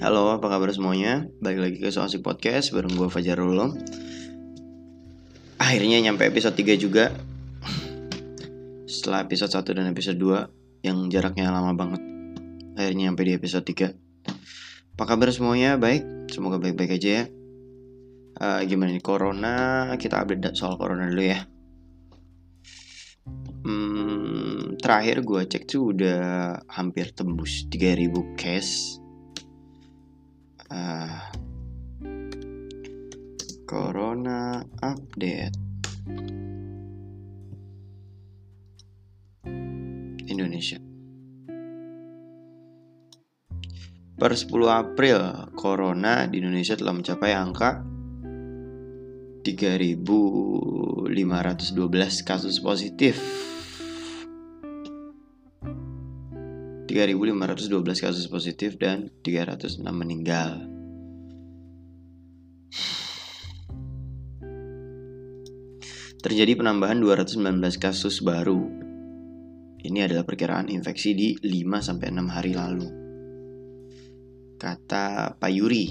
Halo, apa kabar semuanya? Balik lagi ke Soal Podcast bareng gue Fajar Ulum. Akhirnya nyampe episode 3 juga. Setelah episode 1 dan episode 2 yang jaraknya lama banget. Akhirnya nyampe di episode 3. Apa kabar semuanya? Baik? Semoga baik-baik aja ya. Uh, gimana nih Corona? Kita update soal Corona dulu ya. Hmm, terakhir gue cek tuh udah hampir tembus 3000 case uh, Corona update. Indonesia. Per 10 April, Corona di Indonesia telah mencapai angka 3.512 kasus positif 3.512 kasus positif dan 306 meninggal. Terjadi penambahan 219 kasus baru. Ini adalah perkiraan infeksi di 5 6 hari lalu. Kata Pak Yuri.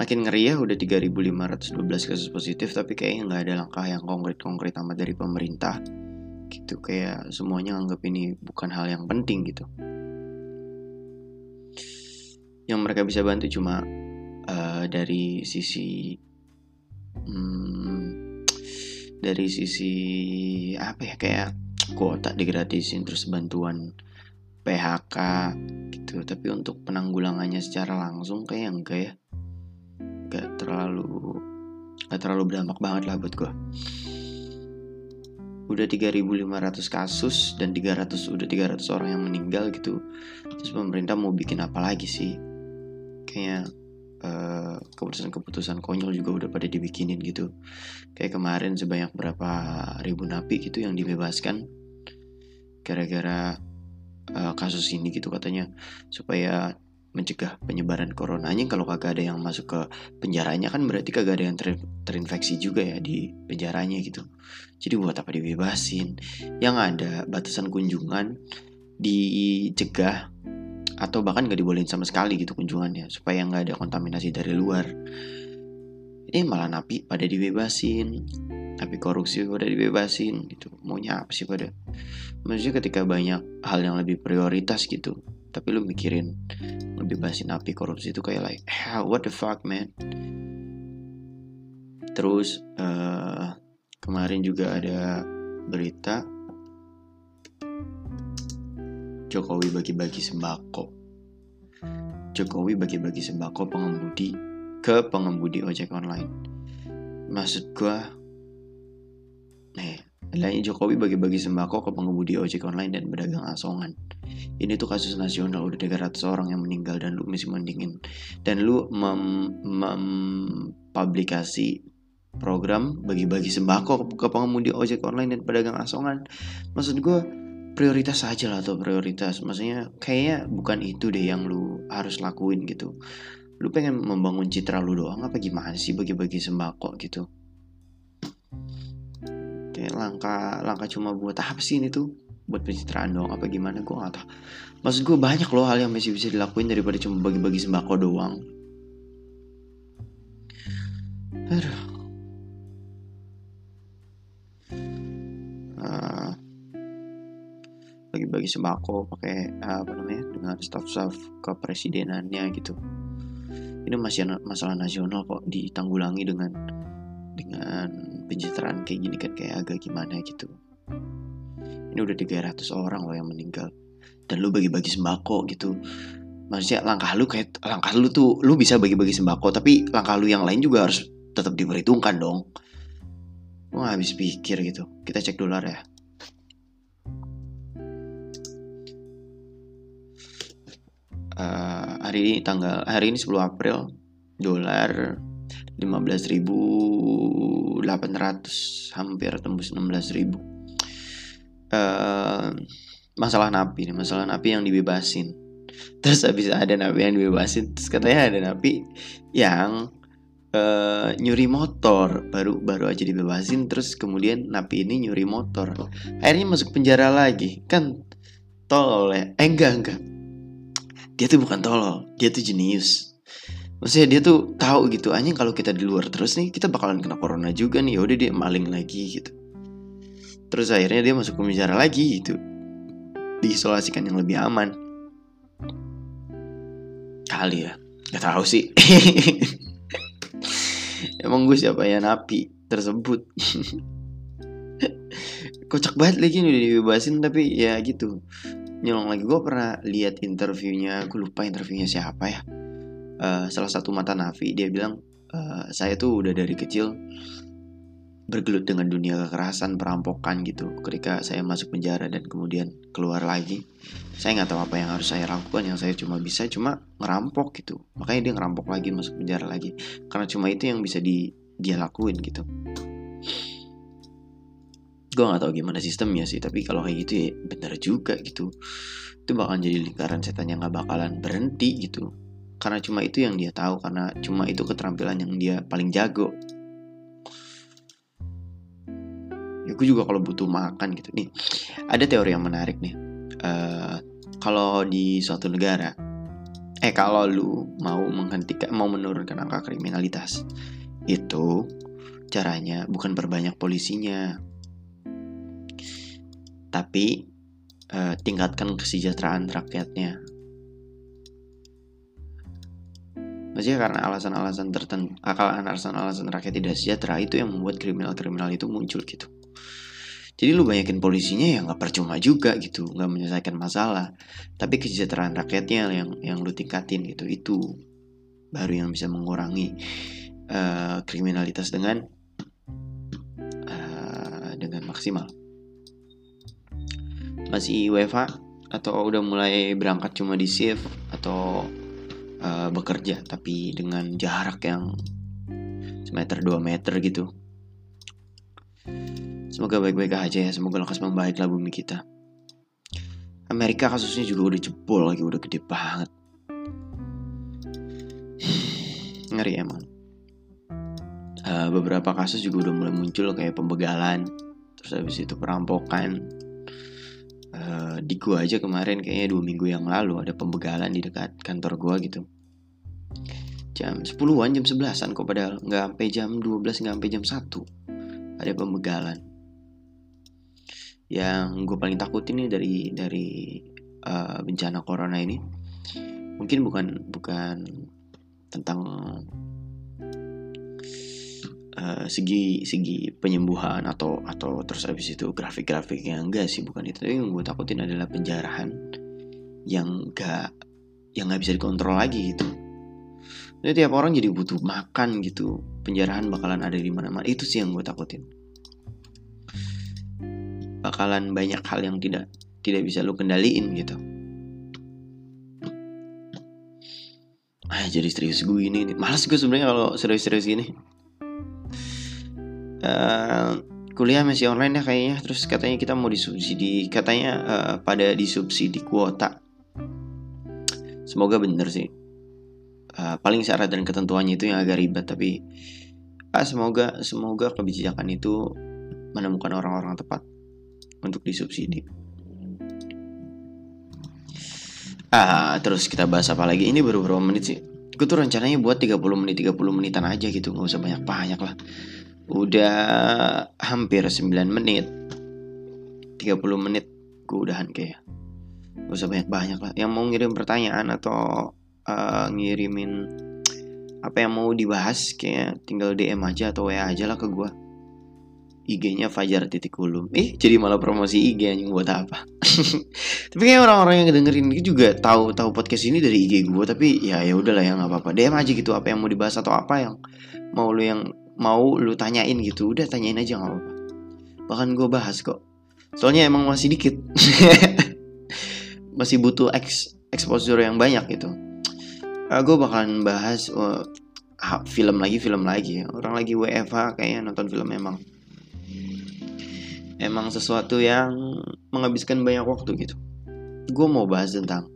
Makin ngeri ya udah 3.512 kasus positif tapi kayaknya nggak ada langkah yang konkret-konkret amat dari pemerintah gitu kayak semuanya anggap ini bukan hal yang penting gitu. Yang mereka bisa bantu cuma uh, dari sisi hmm, dari sisi apa ya kayak kuota digratisin terus bantuan PHK gitu. Tapi untuk penanggulangannya secara langsung kayak enggak ya. Enggak terlalu enggak terlalu berdampak banget lah buat gue udah 3.500 kasus dan 300 udah 300 orang yang meninggal gitu. Terus pemerintah mau bikin apa lagi sih? Kayak uh, keputusan-keputusan konyol juga udah pada dibikinin gitu. Kayak kemarin sebanyak berapa ribu napi gitu yang dibebaskan gara-gara uh, kasus ini gitu katanya. Supaya mencegah penyebaran coronanya. Kalau kagak ada yang masuk ke penjaranya kan berarti kagak ada yang ter terinfeksi juga ya di penjaranya gitu. Jadi buat apa dibebasin? Yang ada batasan kunjungan dicegah atau bahkan gak dibolehin sama sekali gitu kunjungannya supaya nggak ada kontaminasi dari luar. Ini malah napi pada dibebasin tapi korupsi pada dibebasin gitu. Maunya apa sih pada? Maksudnya ketika banyak hal yang lebih prioritas gitu tapi lu mikirin ngebebasin api korupsi itu kayak like what the fuck man. Terus uh, kemarin juga ada berita Jokowi bagi-bagi sembako. Jokowi bagi-bagi sembako pengemudi ke pengemudi ojek online. Maksud gua nih Lainnya Jokowi bagi-bagi sembako ke pengemudi ojek online dan pedagang asongan. Ini tuh kasus nasional udah 300 orang yang meninggal dan lu masih mendingin dan lu mem, mempublikasi program bagi-bagi sembako ke pengemudi ojek online dan pedagang asongan. Maksud gue prioritas saja lah atau prioritas. Maksudnya kayaknya bukan itu deh yang lu harus lakuin gitu. Lu pengen membangun citra lu doang apa gimana sih bagi-bagi sembako gitu kayak langkah langkah cuma buat apa sih ini tuh? Buat pencitraan doang apa gimana? Gue gak tau maksud gue banyak loh hal yang masih bisa dilakuin daripada cuma bagi-bagi sembako doang. Aduh. Uh, bagi-bagi sembako pakai uh, apa namanya? Dengan staff-staff kepresidenannya gitu. Ini masih masalah nasional kok ditanggulangi dengan dengan pencitraan kayak gini kan kayak agak gimana gitu. Ini udah 300 orang loh yang meninggal. Dan lu bagi-bagi sembako gitu. Maksudnya langkah lu kayak langkah lu tuh lu bisa bagi-bagi sembako tapi langkah lu yang lain juga harus tetap diperhitungkan dong. Gue habis pikir gitu. Kita cek dolar ya. Uh, hari ini tanggal hari ini 10 April dolar 15.800 hampir tembus 16.000 uh, masalah napi nih masalah napi yang dibebasin. Terus habis ada napi yang dibebasin terus katanya ada napi yang uh, nyuri motor baru baru aja dibebasin terus kemudian napi ini nyuri motor. Akhirnya masuk penjara lagi. Kan tol oleh eh enggak enggak. Dia tuh bukan tolol dia tuh jenius maksudnya dia tuh tahu gitu anjing kalau kita di luar terus nih kita bakalan kena corona juga nih. Yaudah dia maling lagi gitu. Terus akhirnya dia masuk penjara lagi gitu. Diisolasikan yang lebih aman. Kali ya? Gak tahu sih. Emang gue siapa ya? Napi tersebut. Kocak banget lagi nih udah dibebasin tapi ya gitu. Nyolong lagi gue pernah lihat interviewnya gue lupa interviewnya siapa ya uh, salah satu mata nafi dia bilang uh, saya tuh udah dari kecil bergelut dengan dunia kekerasan perampokan gitu. Ketika saya masuk penjara dan kemudian keluar lagi saya nggak tahu apa yang harus saya lakukan yang saya cuma bisa cuma ngerampok gitu. Makanya dia ngerampok lagi masuk penjara lagi. Karena cuma itu yang bisa di dia lakuin gitu. Gue nggak tahu gimana sistemnya sih tapi kalau kayak gitu ya bener juga gitu. Itu bakal jadi lingkaran setan yang nggak bakalan berhenti gitu karena cuma itu yang dia tahu karena cuma itu keterampilan yang dia paling jago. Ya gue juga kalau butuh makan gitu. Nih ada teori yang menarik nih. Uh, kalau di suatu negara eh kalau lu mau menghentikan mau menurunkan angka kriminalitas itu caranya bukan perbanyak polisinya. Tapi uh, tingkatkan kesejahteraan rakyatnya Maksudnya karena alasan-alasan tertentu, akal alasan-alasan rakyat tidak sejahtera itu yang membuat kriminal-kriminal itu muncul gitu. Jadi lu banyakin polisinya ya nggak percuma juga gitu. Nggak menyelesaikan masalah. Tapi kesejahteraan rakyatnya yang yang lu tingkatin gitu. Itu baru yang bisa mengurangi uh, kriminalitas dengan uh, dengan maksimal. Masih WFA atau udah mulai berangkat cuma di shift atau uh, bekerja tapi dengan jarak yang semeter dua meter gitu Semoga baik-baik aja ya, semoga lekas membaiklah bumi kita. Amerika kasusnya juga udah jebol lagi, udah gede banget. Ngeri emang. Uh, beberapa kasus juga udah mulai muncul kayak pembegalan, terus habis itu perampokan. Uh, di gua aja kemarin kayaknya dua minggu yang lalu ada pembegalan di dekat kantor gua gitu. Jam 10-an, jam 11-an kok padahal nggak sampai jam 12, nggak sampai jam 1 ada pembegalan yang gue paling takutin nih dari dari uh, bencana corona ini mungkin bukan bukan tentang uh, segi segi penyembuhan atau atau terus habis itu grafik-grafiknya. Enggak sih bukan itu. Tapi yang gue takutin adalah penjarahan yang enggak yang nggak bisa dikontrol lagi gitu. Jadi tiap orang jadi butuh makan gitu. Penjarahan bakalan ada di mana-mana. Itu sih yang gue takutin. Bakalan banyak hal yang tidak tidak bisa lu kendaliin gitu. Ah jadi serius gue ini. Nih malas gue sebenarnya kalau serius-serius gini uh, kuliah masih online ya kayaknya terus katanya kita mau disubsidi katanya uh, pada disubsidi kuota semoga bener sih uh, paling syarat dan ketentuannya itu yang agak ribet tapi uh, semoga semoga kebijakan itu menemukan orang-orang tepat untuk disubsidi. Ah, terus kita bahas apa lagi? Ini baru berapa menit sih? Gue tuh rencananya buat 30 menit, 30 menitan aja gitu, nggak usah banyak-banyak lah. Udah hampir 9 menit. 30 menit gue udahan kayak. Gak usah banyak-banyak lah. Yang mau ngirim pertanyaan atau uh, ngirimin apa yang mau dibahas kayak tinggal DM aja atau WA aja lah ke gue IG-nya Fajar titik ulum. Eh, jadi malah promosi IG yang buat apa? tapi kayak orang-orang yang dengerin ini juga tahu tahu podcast ini dari IG gue, tapi ya ya udahlah ya nggak apa-apa. DM aja gitu apa yang mau dibahas atau apa yang mau lu yang mau lu tanyain gitu. Udah tanyain aja nggak apa-apa. Bahkan gue bahas kok. Soalnya emang masih dikit. masih butuh eks exposure yang banyak gitu. Uh, gue bakalan bahas uh, film lagi film lagi orang lagi WFH kayaknya nonton film emang emang sesuatu yang menghabiskan banyak waktu gitu gue mau bahas tentang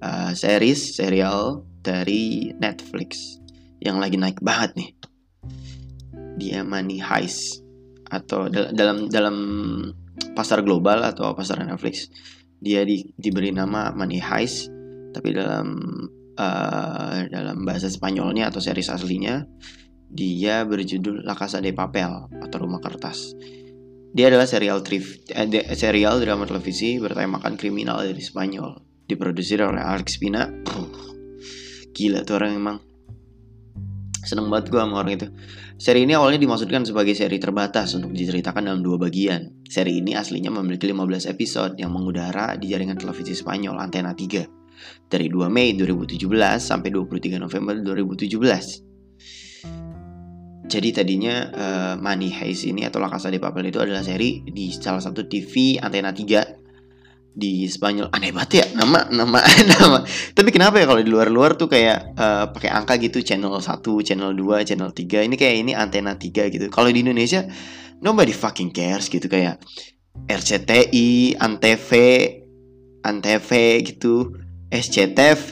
uh, series serial dari Netflix yang lagi naik banget nih dia Money Heist atau dal dalam dalam pasar global atau pasar Netflix dia di, diberi nama Money Heist tapi dalam uh, dalam bahasa Spanyolnya atau series aslinya dia berjudul La Casa de Papel atau Rumah Kertas. Dia adalah serial trif, eh, serial drama televisi bertemakan kriminal dari Spanyol, diproduksi oleh Alex Pina. gila tuh orang emang. Seneng banget gue sama orang itu. Seri ini awalnya dimaksudkan sebagai seri terbatas untuk diceritakan dalam dua bagian. Seri ini aslinya memiliki 15 episode yang mengudara di jaringan televisi Spanyol Antena 3 dari 2 Mei 2017 sampai 23 November 2017. Jadi tadinya uh, Money Heist ini atau La Casa de Papel itu adalah seri di salah satu TV Antena 3 di Spanyol. Aneh banget ya nama nama nama. Tapi kenapa ya kalau di luar-luar tuh kayak uh, pakai angka gitu channel 1 channel 2 channel 3 ini kayak ini antena 3 gitu. Kalau di Indonesia nobody fucking cares gitu kayak RCTI Antv Antv gitu SCTV,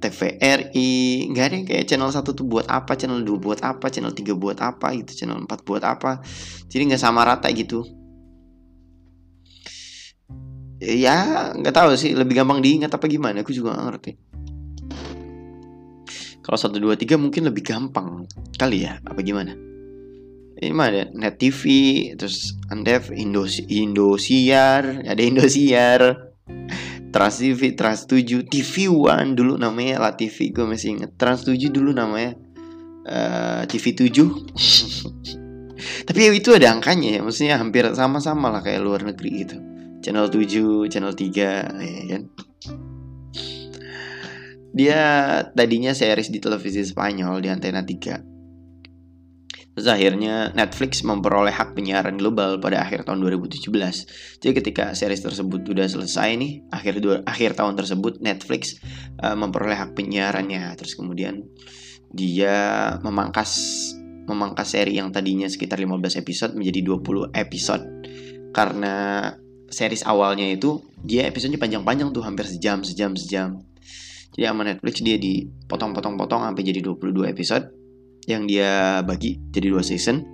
TVRI, nggak ada yang kayak channel 1 tuh buat apa, channel 2 buat apa, channel 3 buat apa gitu, channel 4 buat apa. Jadi nggak sama rata gitu ya nggak tahu sih lebih gampang diingat apa gimana aku juga gak ngerti. Kalau satu dua tiga mungkin lebih gampang kali ya apa gimana? Ini mah ada net TV terus Andef Indos Indosiar ada Indosiar. Trans TV Trans 7 TV One dulu namanya lah TV gue masih inget Trans 7 dulu namanya uh, TV 7 tapi itu ada angkanya ya maksudnya hampir sama-sama lah kayak luar negeri gitu channel 7, channel 3 ya kan. Dia tadinya series di televisi Spanyol di Antena 3. Terus akhirnya Netflix memperoleh hak penyiaran global pada akhir tahun 2017. Jadi ketika series tersebut sudah selesai nih, akhir akhir tahun tersebut Netflix uh, memperoleh hak penyiarannya. Terus kemudian dia memangkas memangkas seri yang tadinya sekitar 15 episode menjadi 20 episode karena series awalnya itu dia episodenya panjang-panjang tuh hampir sejam sejam sejam. Jadi sama Netflix dia dipotong-potong-potong sampai jadi 22 episode. Yang dia bagi jadi dua season.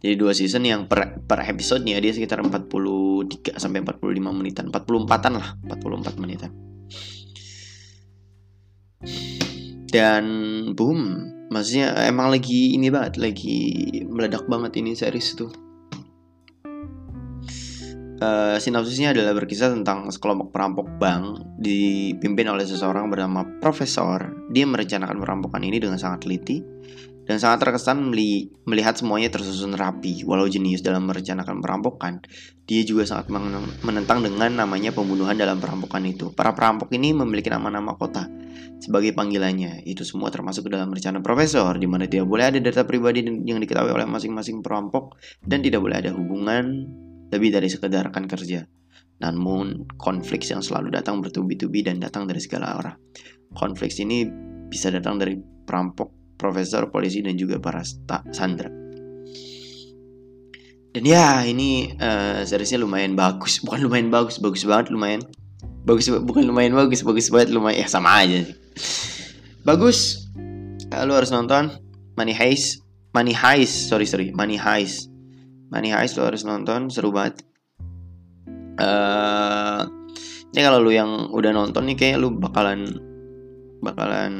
Jadi dua season yang per, per episodenya dia sekitar 43 sampai 45 menitan. 44-an lah 44 menitan. Dan boom maksudnya emang lagi ini banget lagi meledak banget ini series tuh Uh, sinopsisnya adalah berkisah tentang sekelompok perampok bank dipimpin oleh seseorang bernama Profesor. Dia merencanakan perampokan ini dengan sangat teliti dan sangat terkesan meli melihat semuanya tersusun rapi. Walau jenius dalam merencanakan perampokan, dia juga sangat menentang dengan namanya pembunuhan dalam perampokan itu. Para perampok ini memiliki nama-nama kota sebagai panggilannya. Itu semua termasuk dalam rencana Profesor, di mana tidak boleh ada data pribadi yang diketahui oleh masing-masing perampok dan tidak boleh ada hubungan lebih dari sekedar rekan kerja. Namun, konflik yang selalu datang bertubi-tubi dan datang dari segala arah. Konflik ini bisa datang dari perampok, profesor, polisi, dan juga para sandra. Dan ya, ini uh, seriesnya lumayan bagus. Bukan lumayan bagus, bagus banget lumayan. Bagus bukan lumayan bagus, bagus banget lumayan. Ya sama aja sih. Bagus. Uh, lu harus nonton Money Heist. Money Heist, sorry sorry, Money Heist Money Heist lo harus nonton seru banget. Uh, kalau lu yang udah nonton nih kayak lu bakalan bakalan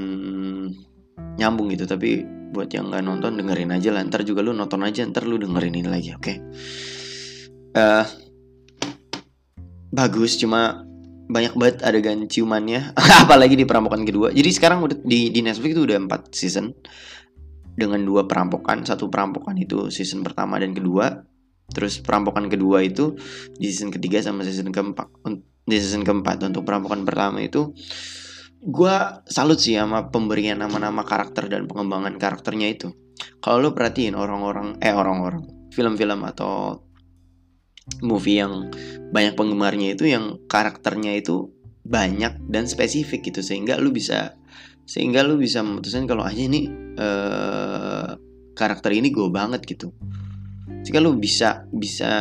nyambung gitu. Tapi buat yang nggak nonton dengerin aja lah. Ntar juga lu nonton aja ntar lu dengerin ini lagi oke? Okay? uh, eh, bagus cuma banyak banget adegan ciumannya. Apalagi di perampokan kedua. Jadi sekarang udah di di Netflix itu udah 4 season dengan dua perampokan. Satu perampokan itu season pertama dan kedua. Terus perampokan kedua itu di season ketiga sama season keempat di season keempat. Untuk perampokan pertama itu gue salut sih sama pemberian nama-nama karakter dan pengembangan karakternya itu. Kalau lo perhatiin orang-orang eh orang-orang film-film atau movie yang banyak penggemarnya itu yang karakternya itu banyak dan spesifik gitu. Sehingga lu bisa sehingga lu bisa memutuskan kalau aja ini uh, karakter ini gue banget gitu. Jika lu bisa bisa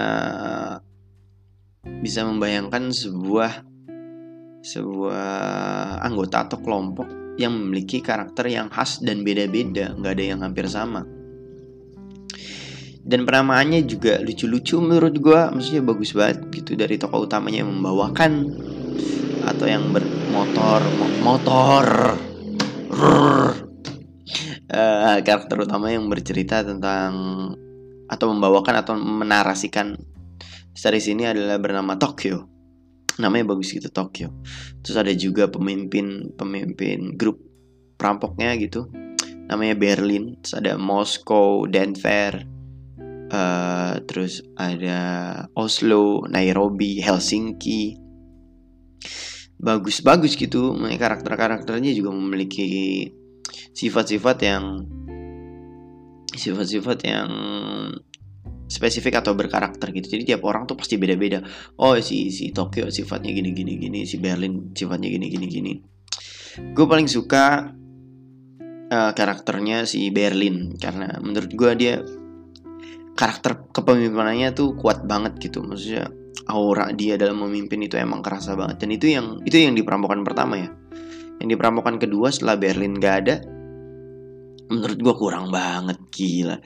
bisa membayangkan sebuah sebuah anggota atau kelompok yang memiliki karakter yang khas dan beda-beda nggak ada yang hampir sama. Dan penamaannya juga lucu-lucu menurut gue maksudnya bagus banget gitu dari tokoh utamanya yang membawakan atau yang bermotor mo- motor uh, karakter utama yang bercerita tentang atau membawakan atau menarasikan series ini adalah bernama Tokyo. Namanya bagus gitu Tokyo. Terus ada juga pemimpin pemimpin grup perampoknya gitu. Namanya Berlin. Terus ada Moskow Denver. Uh, terus ada Oslo Nairobi Helsinki bagus-bagus gitu karakter-karakternya juga memiliki sifat-sifat yang sifat-sifat yang spesifik atau berkarakter gitu. Jadi tiap orang tuh pasti beda-beda. Oh si si Tokyo sifatnya gini gini gini, si Berlin sifatnya gini gini gini. Gue paling suka uh, karakternya si Berlin karena menurut gue dia karakter kepemimpinannya tuh kuat banget gitu. Maksudnya aura dia dalam memimpin itu emang kerasa banget. Dan itu yang itu yang di perampokan pertama ya. Yang di perampokan kedua setelah Berlin gak ada, menurut gue kurang banget gila.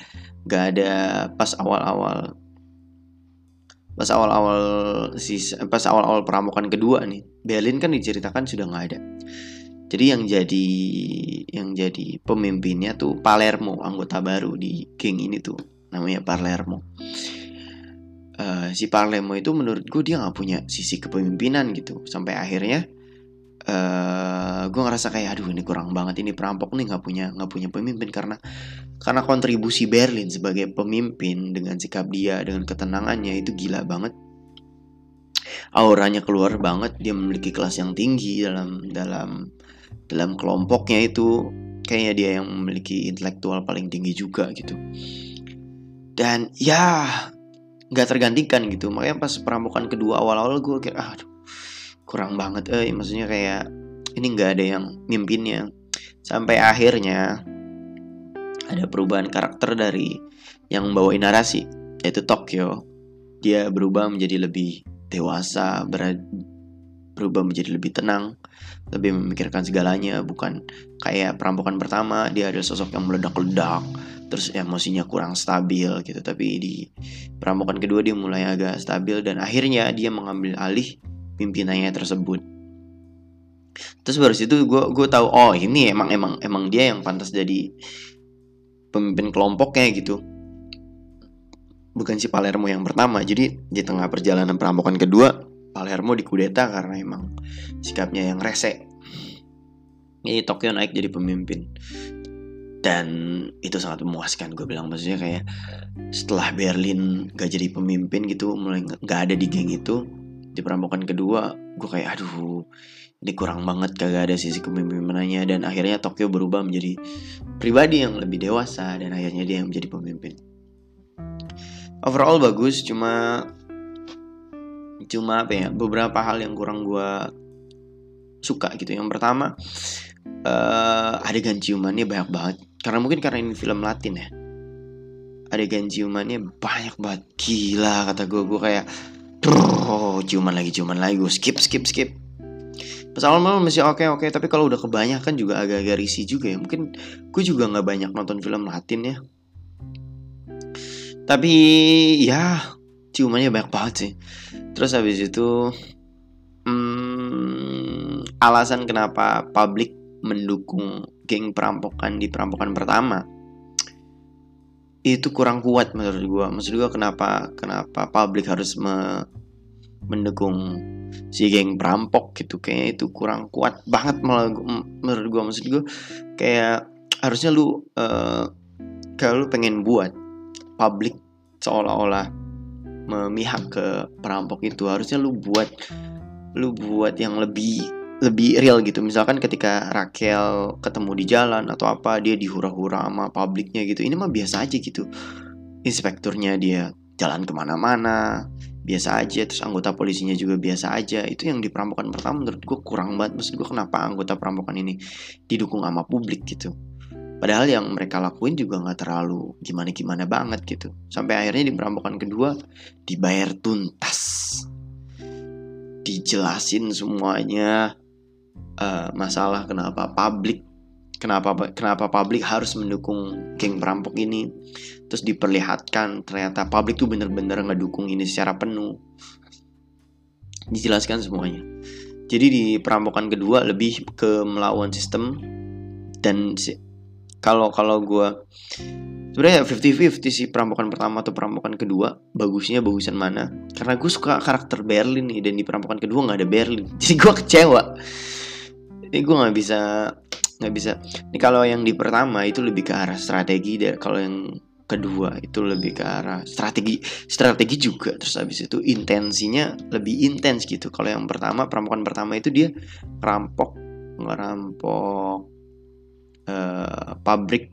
Gak ada pas awal-awal pas awal-awal si pas awal-awal perampokan kedua nih Berlin kan diceritakan sudah nggak ada. Jadi yang jadi yang jadi pemimpinnya tuh Palermo anggota baru di geng ini tuh namanya Palermo uh, si Palermo itu menurut gue dia nggak punya sisi kepemimpinan gitu. Sampai akhirnya uh, eh, gue ngerasa kayak aduh ini kurang banget ini perampok nih nggak punya nggak punya pemimpin. Karena karena kontribusi Berlin sebagai pemimpin dengan sikap dia dengan ketenangannya itu gila banget. Auranya keluar banget dia memiliki kelas yang tinggi dalam dalam dalam kelompoknya itu. Kayaknya dia yang memiliki intelektual paling tinggi juga gitu. Dan ya nggak tergantikan gitu. Makanya pas perampokan kedua awal-awal gue kayak ah, aduh kurang banget eh. Maksudnya kayak ini nggak ada yang mimpinnya. Sampai akhirnya ada perubahan karakter dari yang membawain narasi yaitu Tokyo. Dia berubah menjadi lebih dewasa berubah menjadi lebih tenang lebih memikirkan segalanya bukan kayak perampokan pertama. Dia ada sosok yang meledak-ledak terus emosinya kurang stabil gitu. Tapi di perampokan kedua dia mulai agak stabil dan akhirnya dia mengambil alih pimpinannya tersebut. Terus baru situ gue gue tahu oh ini emang emang emang dia yang pantas jadi pemimpin kelompoknya gitu. Bukan si Palermo yang pertama. Jadi di tengah perjalanan perampokan kedua Palermo dikudeta karena emang sikapnya yang rese. Ini Tokyo naik jadi pemimpin dan itu sangat memuaskan gue bilang. Maksudnya kayak setelah Berlin gak jadi pemimpin gitu mulai gak ada di geng itu di perampokan kedua gue kayak aduh ini kurang banget kagak ada sisi kepemimpinannya. Dan akhirnya Tokyo berubah menjadi pribadi yang lebih dewasa dan akhirnya dia yang menjadi pemimpin. Overall bagus cuma cuma apa ya beberapa hal yang kurang gue suka gitu. Yang pertama uh, adegan ciumannya banyak banget karena mungkin karena ini film Latin ya adegan ciumannya banyak banget gila kata gue gue kayak Oh, ciuman lagi, ciuman lagi. Gue skip, skip, skip. Pas awal-awal masih oke, okay, oke. Okay. Tapi kalau udah kebanyakan juga agak-agak risih juga ya. Mungkin gue juga nggak banyak nonton film Latin ya. Tapi ya ciumannya banyak banget sih. Terus habis itu hmm, alasan kenapa publik mendukung geng perampokan di perampokan pertama itu kurang kuat menurut gue maksud gue kenapa kenapa publik harus me, mendukung si geng perampok gitu. Kayaknya itu kurang kuat banget malah menurut gue maksud gue kayak harusnya lu uh, kalau lu pengen buat publik seolah-olah memihak ke perampok itu. Harusnya lu buat lu buat yang lebih lebih real gitu. Misalkan ketika Raquel ketemu di jalan atau apa dia dihura-hura sama publiknya gitu ini mah biasa aja gitu. Inspekturnya dia jalan ke mana-mana biasa aja. Terus anggota polisinya juga biasa aja. Itu yang di perampokan pertama menurut gue kurang banget. Maksud gue kenapa anggota perampokan ini didukung sama publik gitu? Padahal yang mereka lakuin juga nggak terlalu gimana gimana banget gitu. Sampai akhirnya di perampokan kedua dibayar tuntas. Dijelasin semuanya uh, masalah kenapa publik kenapa kenapa publik harus mendukung geng perampok ini. Terus diperlihatkan ternyata publik tuh bener-bener ngedukung ini secara penuh. Dijelaskan semuanya. Jadi di perampokan kedua lebih ke melawan sistem dan si, kalau kalau gue sebenarnya 50-50 sih perampokan pertama atau perampokan kedua. Bagusnya bagusan mana? Karena gue suka karakter Berlin nih dan di perampokan kedua nggak ada Berlin. Jadi gue kecewa ini gue nggak bisa nggak bisa. Ini kalau yang di pertama itu lebih ke arah strategi dan kalau yang kedua itu lebih ke arah strategi strategi juga. Terus habis itu intensinya lebih intens gitu. Kalau yang pertama perampokan pertama itu dia rampok ngerampok uh, pabrik.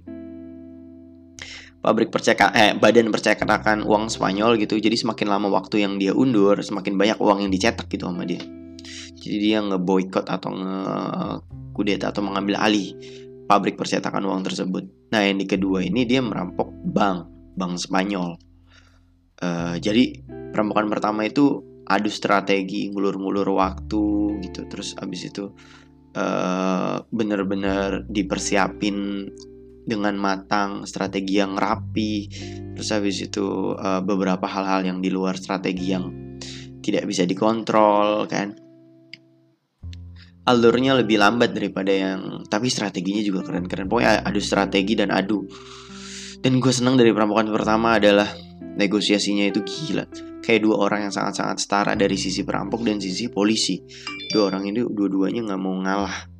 Pabrik percetakan eh badan percetakan uang Spanyol gitu. Jadi semakin lama waktu yang dia undur semakin banyak uang yang dicetak gitu sama dia jadi dia ngeboikot atau nge kudeta atau mengambil alih pabrik percetakan uang tersebut. Nah yang di kedua ini dia merampok bank bank Spanyol. Uh, jadi perampokan pertama itu adu strategi ngulur-ngulur waktu gitu. Terus abis itu uh, bener-bener dipersiapin dengan matang, strategi yang rapi, terus habis itu uh, beberapa hal-hal yang di luar strategi yang tidak bisa dikontrol kan. Alurnya lebih lambat daripada yang tapi strateginya juga keren-keren. Pokoknya adu strategi dan adu. Dan gue seneng dari perampokan pertama adalah negosiasinya itu gila. Kayak dua orang yang sangat-sangat setara dari sisi perampok dan sisi polisi. Dua orang ini dua-duanya nggak mau ngalah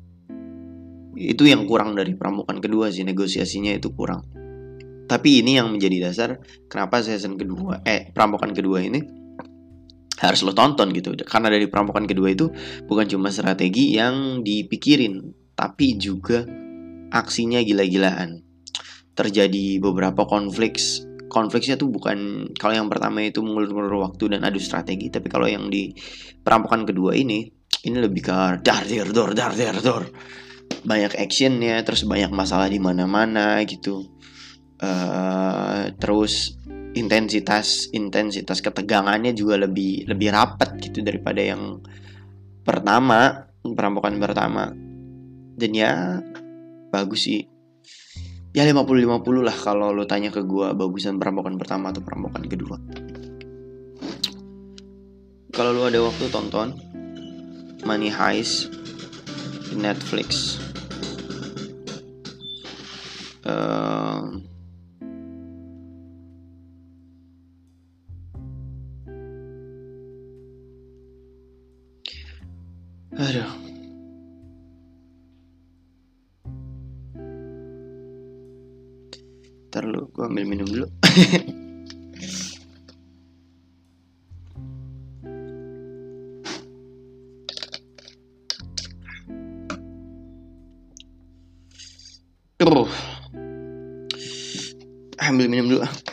itu yang kurang dari perampokan kedua sih negosiasinya itu kurang tapi ini yang menjadi dasar kenapa season kedua eh perampokan kedua ini harus lo tonton gitu. Karena dari perampokan kedua itu bukan cuma strategi yang dipikirin tapi juga aksinya gila-gilaan. Terjadi beberapa konflik konfliknya tuh bukan kalau yang pertama itu mengulur-ulur waktu dan adu strategi tapi kalau yang di perampokan kedua ini ini lebih ke dar dar dor dar dar dor banyak actionnya terus banyak masalah di mana-mana gitu. Uh, terus intensitas intensitas ketegangannya juga lebih lebih rapat gitu daripada yang pertama perampokan pertama. Dan ya bagus sih. Ya 50-50 lah kalau lo tanya ke gue bagusan perampokan pertama atau perampokan kedua. Kalau lo ada waktu tonton Money Heist di Netflix. Uh, aduh. Ntar lu gue ambil minum dulu. Ambil minum dulu. ah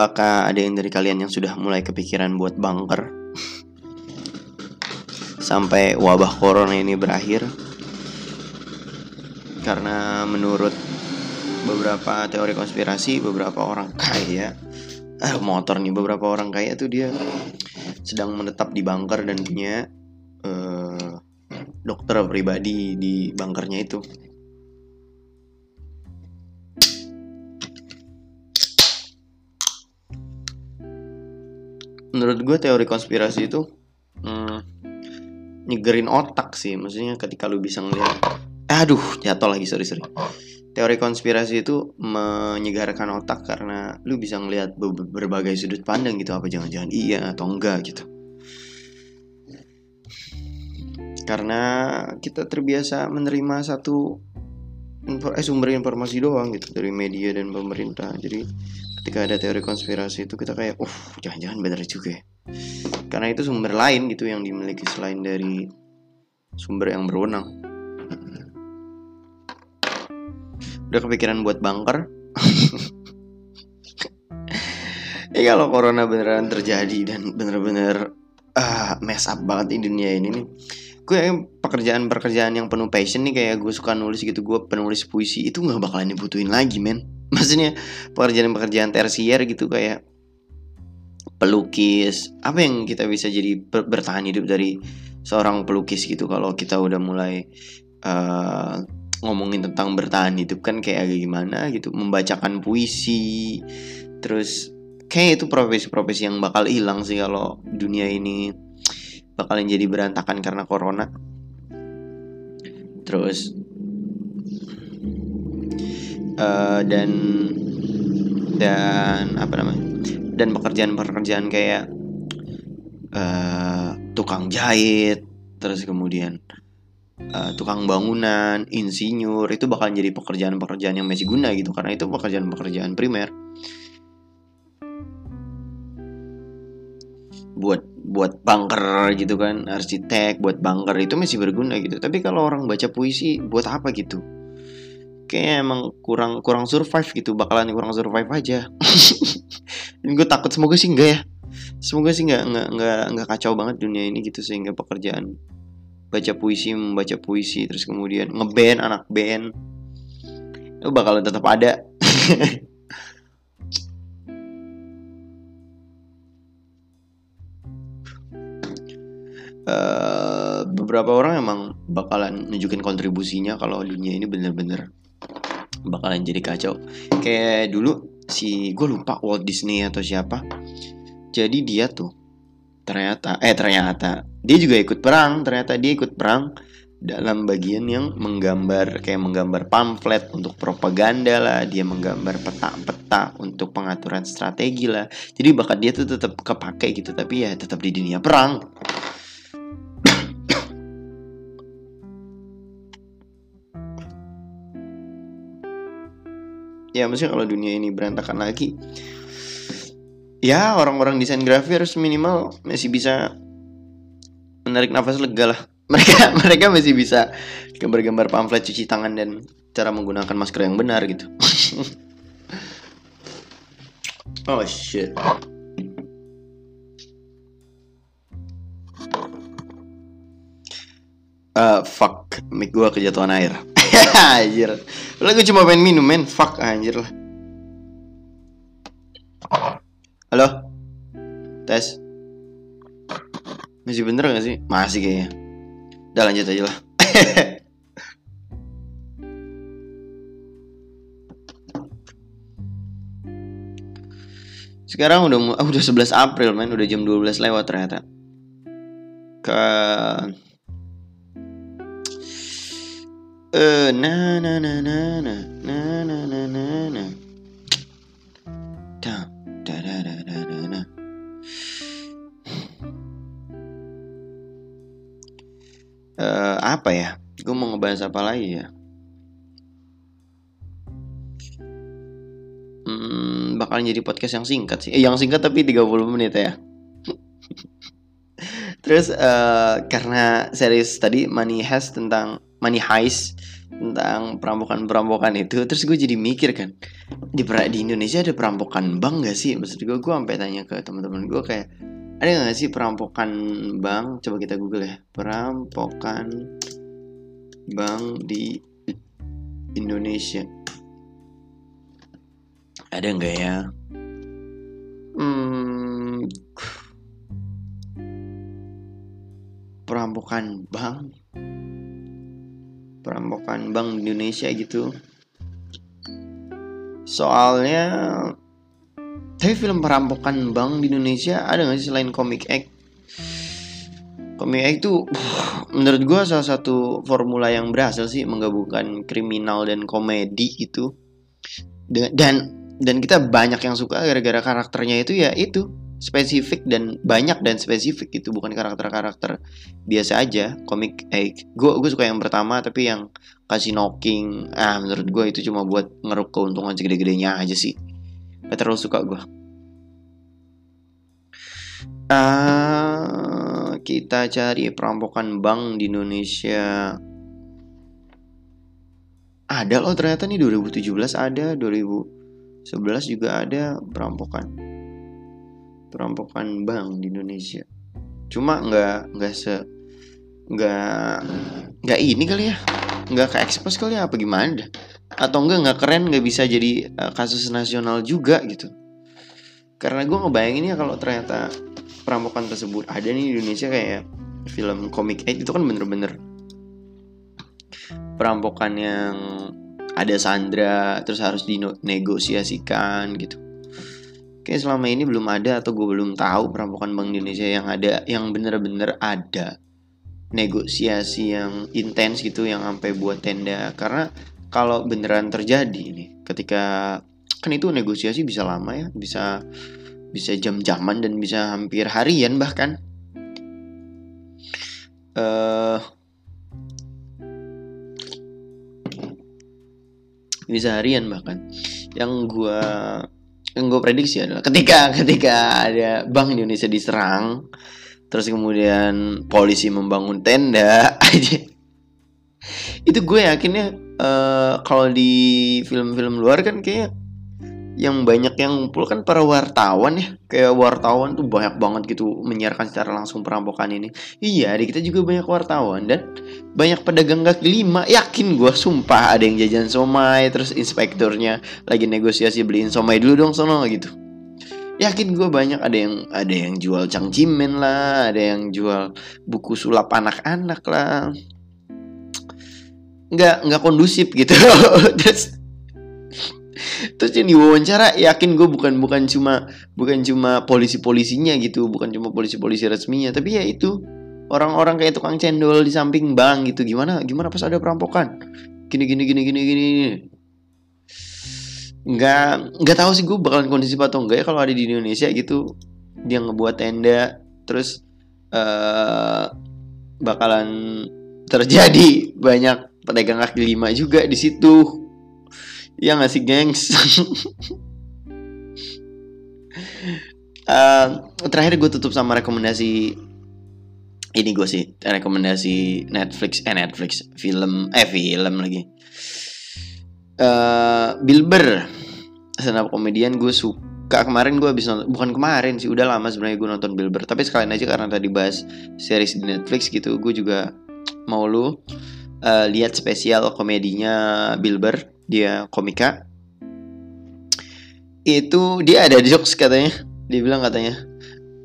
Apakah ada yang dari kalian yang sudah mulai kepikiran buat bunker sampai wabah corona ini berakhir? Karena menurut beberapa teori konspirasi beberapa orang kaya ah motor nih beberapa orang kaya tuh dia sedang menetap di bunker dan punya uh, dokter pribadi di bunkernya itu menurut gue teori konspirasi itu hmm, nyegerin otak sih. Maksudnya ketika lu bisa ngeliat aduh jatuh lagi sorry sorry. Teori konspirasi itu menyegarkan otak karena lu bisa ngelihat berbagai sudut pandang gitu. Apa jangan-jangan iya atau enggak gitu. Karena kita terbiasa menerima satu eh, sumber informasi doang gitu dari media dan pemerintah. Jadi ketika ada teori konspirasi itu kita kayak uh jangan-jangan benar juga ya. Karena itu sumber lain gitu yang dimiliki selain dari sumber yang berwenang. Udah kepikiran buat bunker? Ya kalau corona beneran terjadi dan bener-bener uh, mess up banget di dunia ini nih gue pekerjaan-pekerjaan yang penuh passion nih kayak gue suka nulis gitu gue penulis puisi itu nggak bakalan dibutuhin lagi men. Maksudnya pekerjaan-pekerjaan tersier gitu kayak pelukis apa yang kita bisa jadi bertahan hidup dari seorang pelukis gitu kalau kita udah mulai uh, ngomongin tentang bertahan hidup kan kayak agak gimana gitu membacakan puisi terus kayak itu profesi-profesi yang bakal hilang sih kalau dunia ini bakalan jadi berantakan karena corona terus uh, dan dan apa namanya dan pekerjaan-pekerjaan kayak uh, tukang jahit terus kemudian uh, tukang bangunan, insinyur itu bakal jadi pekerjaan-pekerjaan yang masih guna gitu karena itu pekerjaan-pekerjaan primer. Buat buat bunker gitu kan, arsitek buat bunker itu masih berguna gitu. Tapi kalau orang baca puisi buat apa gitu? Kayaknya emang kurang kurang survive gitu, bakalan kurang survive aja. Dan gue takut semoga sih enggak ya. Semoga sih nggak nggak nggak nggak kacau banget dunia ini gitu sehingga pekerjaan baca puisi membaca puisi terus kemudian ngeband anak band itu bakalan tetap ada uh, beberapa orang emang bakalan nunjukin kontribusinya kalau dunia ini bener-bener bakalan jadi kacau. Kayak dulu si gue lupa Walt Disney atau siapa. Jadi dia tuh ternyata eh ternyata dia juga ikut perang ternyata dia ikut perang dalam bagian yang menggambar kayak menggambar pamflet untuk propaganda lah dia menggambar peta-peta untuk pengaturan strategi lah. Jadi bakat dia tuh tetap kepake gitu tapi ya tetap di dunia perang ya maksudnya kalau dunia ini berantakan lagi ya orang-orang desain grafis harus minimal masih bisa menarik nafas lega lah. Mereka mereka masih bisa gambar-gambar pamflet cuci tangan dan cara menggunakan masker yang benar gitu. Oh shit. Uh, fuck, mic gua kejatuhan air. anjir. Lagi cuma pengen minum, men. Fuck anjir lah. Halo? Tes? Masih bener gak sih? Masih kayaknya Udah lanjut aja lah Sekarang udah oh, udah 11 April men, udah jam 12 lewat ternyata. Ke eh na na na na na na na na na na. Uh, apa ya? Gue mau ngebahas apa lagi ya? Hmm, bakalan jadi podcast yang singkat sih. Eh, yang singkat tapi 30 menit ya. Terus uh, karena series tadi Money Heist tentang Money Heist tentang perampokan-perampokan itu terus gue jadi mikir kan di di Indonesia ada perampokan bank gak sih? Maksud gue gue sampai tanya ke teman-teman gue kayak ada nggak sih perampokan bank? Coba kita google ya. Perampokan bank di Indonesia. Ada nggak ya? Hmm, perampokan bank perampokan bank di Indonesia gitu soalnya tapi film perampokan bank di Indonesia ada gak sih selain Comic Egg? Comic Egg tuh menurut gue salah satu formula yang berhasil sih menggabungkan kriminal dan komedi itu. Dan dan kita banyak yang suka gara-gara karakternya itu ya itu spesifik dan banyak dan spesifik itu bukan karakter-karakter biasa aja komik eh gue gue suka yang pertama tapi yang kasih knocking ah menurut gue itu cuma buat ngeruk keuntungan segede-gedenya aja sih Gak terlalu suka gue. Uh, kita cari perampokan bank di Indonesia. Ada loh ternyata nih 2017 ada, 2011 juga ada perampokan. Perampokan bank di Indonesia. Cuma nggak nggak se nggak nggak ini kali ya. Nggak ke expose kali ya apa gimana atau enggak nggak keren nggak bisa jadi uh, kasus nasional juga gitu. Karena gue ngebayangin ya kalau ternyata perampokan tersebut ada nih di Indonesia kayak film komik eh, itu kan bener-bener perampokan yang ada Sandra terus harus dinegosiasikan gitu kayak selama ini belum ada atau gue belum tahu perampokan Bank Indonesia yang ada yang bener-bener ada negosiasi yang intens gitu yang sampai buat tenda. Karena kalau beneran terjadi nih ketika kan itu negosiasi bisa lama ya bisa bisa jam-jaman dan bisa hampir harian bahkan. Uh, bisa harian bahkan. Yang gue yang gue prediksi adalah ketika ketika ada Bank Indonesia diserang terus kemudian polisi membangun tenda aja. Itu gue yakinnya uh, kalau di film-film luar kan kayak yang banyak yang ngumpul kan para wartawan ya. Kayak wartawan tuh banyak banget gitu menyiarkan secara langsung perampokan ini. Iya di kita juga banyak wartawan dan banyak pedagang kaki lima. Yakin gue sumpah ada yang jajan somai terus inspekturnya lagi negosiasi beliin somai dulu dong sono gitu. Yakin gue banyak ada yang ada yang jual cangcimen lah ada yang jual buku sulap anak-anak lah. Nggak nggak kondusif gitu terus yang diwawancara yakin gue bukan bukan cuma bukan cuma polisi polisinya gitu bukan cuma polisi polisi resminya tapi ya itu orang-orang kayak tukang cendol di samping bank gitu. Gimana gimana pas ada perampokan? Gini gini gini gini gini nggak nggak tahu sih gue bakalan kondisi atau enggak ya kalau ada di Indonesia gitu. Dia ngebuat tenda terus uh, bakalan terjadi banyak pedagang kaki lima juga di situ Ya gak sih gengs? Uh, Terakhir gue tutup sama rekomendasi Ini gue sih Rekomendasi Netflix Eh Netflix Film Eh film lagi. Uh, Bilber Stand komedian gue suka. Kemarin gue habis nonton Bukan kemarin sih Udah lama sebenarnya gue nonton Bilber Tapi sekalian aja karena tadi bahas Series di Netflix gitu Gue juga mau lu uh, Lihat spesial komedinya Bilber dia komika. Itu dia ada jokes katanya. Dia bilang katanya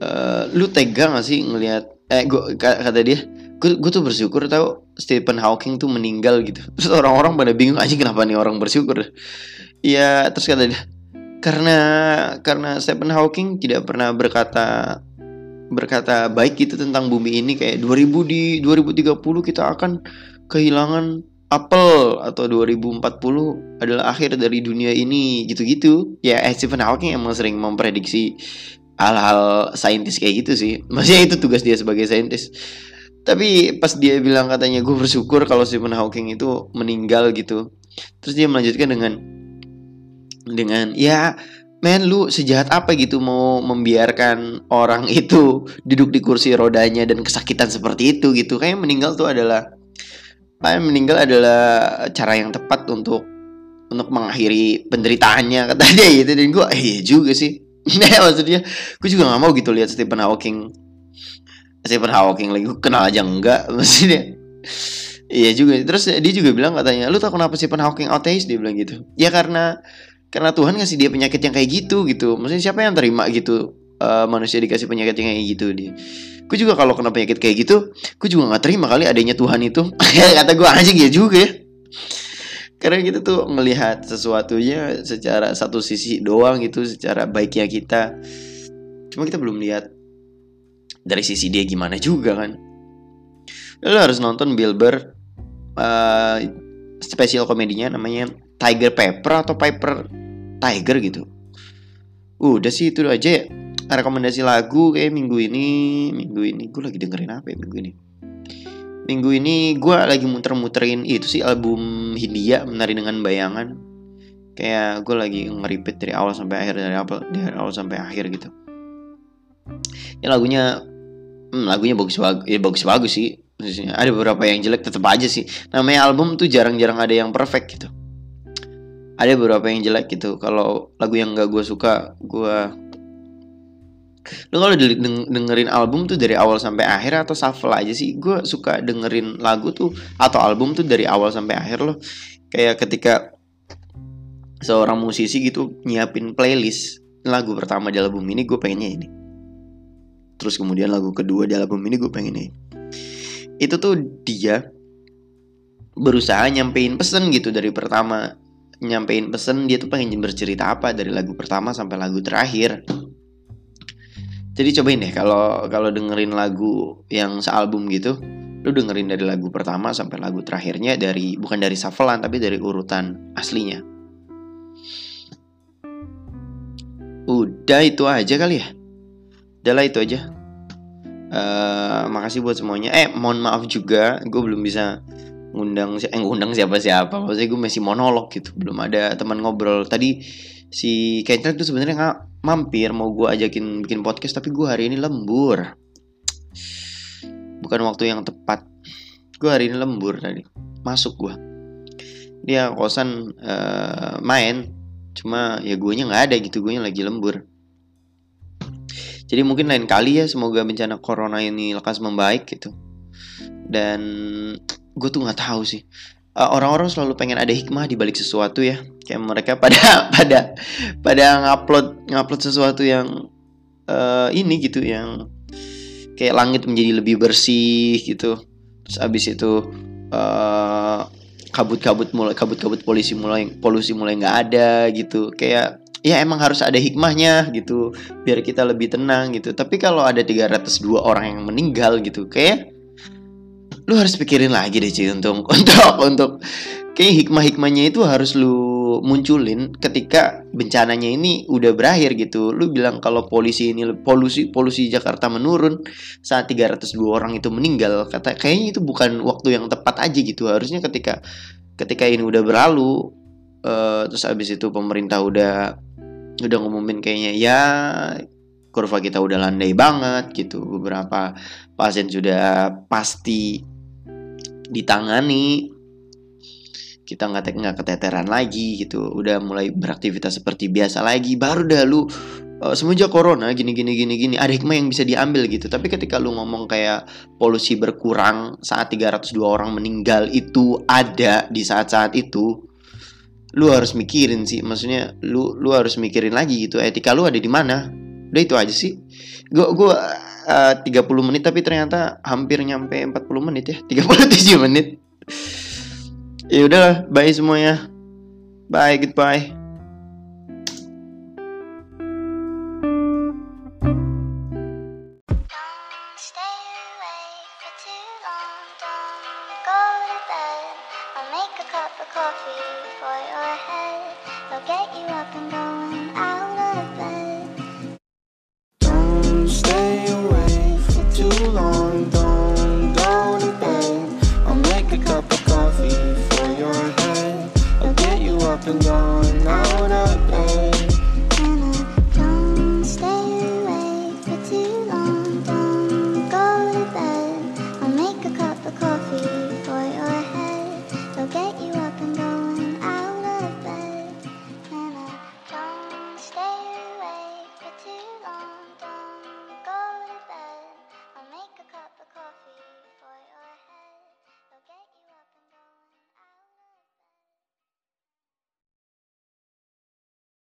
e, lu tega gak sih ngelihat eh gua kata dia gue tuh bersyukur tau Stephen Hawking tuh meninggal gitu. Terus orang-orang pada bingung aja kenapa nih orang bersyukur? Ya terus kata dia karena karena Stephen Hawking tidak pernah berkata berkata baik gitu tentang bumi ini. Kayak 2000 di 2030 kita akan kehilangan Apple atau 2040 adalah akhir dari dunia ini gitu-gitu. Ya eh, Stephen Hawking emang sering memprediksi hal-hal saintis kayak gitu sih. Maksudnya itu tugas dia sebagai saintis. Tapi pas dia bilang katanya gue bersyukur kalau Stephen Hawking itu meninggal gitu. Terus dia melanjutkan dengan dengan ya men lu sejahat apa gitu mau membiarkan orang itu duduk di kursi rodanya dan kesakitan seperti itu gitu. Kayak meninggal tuh adalah Pak meninggal adalah cara yang tepat untuk untuk mengakhiri penderitaannya kata dia gitu. Dan gue eh, iya juga sih. Maksudnya gue juga nggak mau gitu lihat Stephen Hawking. Stephen Hawking lagi gue kenal aja enggak maksudnya. Iya juga. Terus dia juga bilang katanya lu tau kenapa Stephen Hawking ateis? Dia bilang gitu. Ya karena karena Tuhan ngasih dia penyakit yang kayak gitu gitu. Maksudnya siapa yang terima gitu uh, manusia dikasih penyakit yang kayak gitu? Dia gue juga kalau kena penyakit kayak gitu gue juga nggak terima kali adanya Tuhan itu. Kata gue aja gitu juga ya. Karena kita tuh melihat sesuatunya secara satu sisi doang gitu secara baiknya kita. Cuma kita belum lihat dari sisi dia gimana juga kan. Lo harus nonton Bilber uh, spesial komedinya namanya Tiger Pepper atau Piper Tiger gitu. Udah sih itu aja ya rekomendasi lagu kayak minggu ini minggu ini. Gue lagi dengerin apa ya minggu ini? Minggu ini gue lagi muter-muterin itu sih album Hindia menari dengan bayangan. Kayak gue lagi ngeripet dari awal sampai akhir dari awal dari awal sampai akhir gitu. Ya lagunya hmm, lagunya bagus bagus ya bagus bagus sih. Maksudnya ada beberapa yang jelek tetap aja sih. Namanya album tuh jarang-jarang ada yang perfect gitu. Ada beberapa yang jelek gitu. Kalau lagu yang gak gue suka gue Lu kalau dengerin album tuh dari awal sampai akhir atau shuffle aja sih? Gue suka dengerin lagu tuh atau album tuh dari awal sampai akhir loh. Kayak ketika seorang musisi gitu nyiapin playlist lagu pertama di album ini gue pengennya ini. Terus kemudian lagu kedua di album ini gue pengen ini. itu tuh dia berusaha nyampein pesen gitu dari pertama nyampein pesen dia tuh pengen bercerita apa dari lagu pertama sampai lagu terakhir jadi cobain deh kalau kalau dengerin lagu yang sealbum gitu lu dengerin dari lagu pertama sampai lagu terakhirnya dari bukan dari shufflean tapi dari urutan aslinya. Udah itu aja kali ya? Udahlah itu aja. Uh, makasih buat semuanya. Eh mohon maaf juga gue belum bisa ngundang eh ngundang siapa siapa maksudnya gue masih monolog gitu. Belum ada teman ngobrol. Tadi si Kendrick tuh sebenarnya nggak mampir mau gue ajakin bikin podcast tapi gue hari ini lembur. Bukan waktu yang tepat. Gue hari ini lembur tadi. Masuk gue dia kosan uh, main. Cuma ya gue nya nggak ada gitu gue nya lagi lembur. Jadi mungkin lain kali ya semoga bencana corona ini lekas membaik gitu. Dan gue tuh nggak tahu sih orang-orang selalu pengen ada hikmah di balik sesuatu ya. Kayak mereka pada pada pada ngupload ngupload sesuatu yang uh, ini gitu yang kayak langit menjadi lebih bersih gitu. Terus abis itu uh, kabut-kabut mulai kabut-kabut polisi mulai polusi mulai nggak ada gitu. Kayak ya emang harus ada hikmahnya gitu biar kita lebih tenang gitu. Tapi kalau ada 302 orang yang meninggal gitu kayak lu harus pikirin lagi deh cuy untuk untuk untuk kayak hikmah-hikmahnya itu harus lu munculin ketika bencananya ini udah berakhir gitu. Lu bilang kalau polisi ini polusi polusi Jakarta menurun saat 302 orang itu meninggal, kata kayaknya itu bukan waktu yang tepat aja gitu. Harusnya ketika ketika ini udah berlalu uh, terus abis itu pemerintah udah udah ngumumin kayaknya ya kurva kita udah landai banget gitu. Beberapa pasien sudah pasti ditangani. Kita nggak nggak keteteran lagi gitu. Udah mulai beraktivitas seperti biasa lagi. Baru dah lu uh, semenjak corona gini gini gini gini ada hikmah yang bisa diambil gitu. Tapi ketika lu ngomong kayak polusi berkurang saat 302 orang meninggal itu ada di saat-saat itu lu harus mikirin sih. Maksudnya lu lu harus mikirin lagi gitu. Etika lu ada di mana? Udah itu aja sih. Gua gua uh, 30 menit tapi ternyata hampir nyampe 40 menit ya. 37 menit. Ya udahlah bye semuanya. Bye goodbye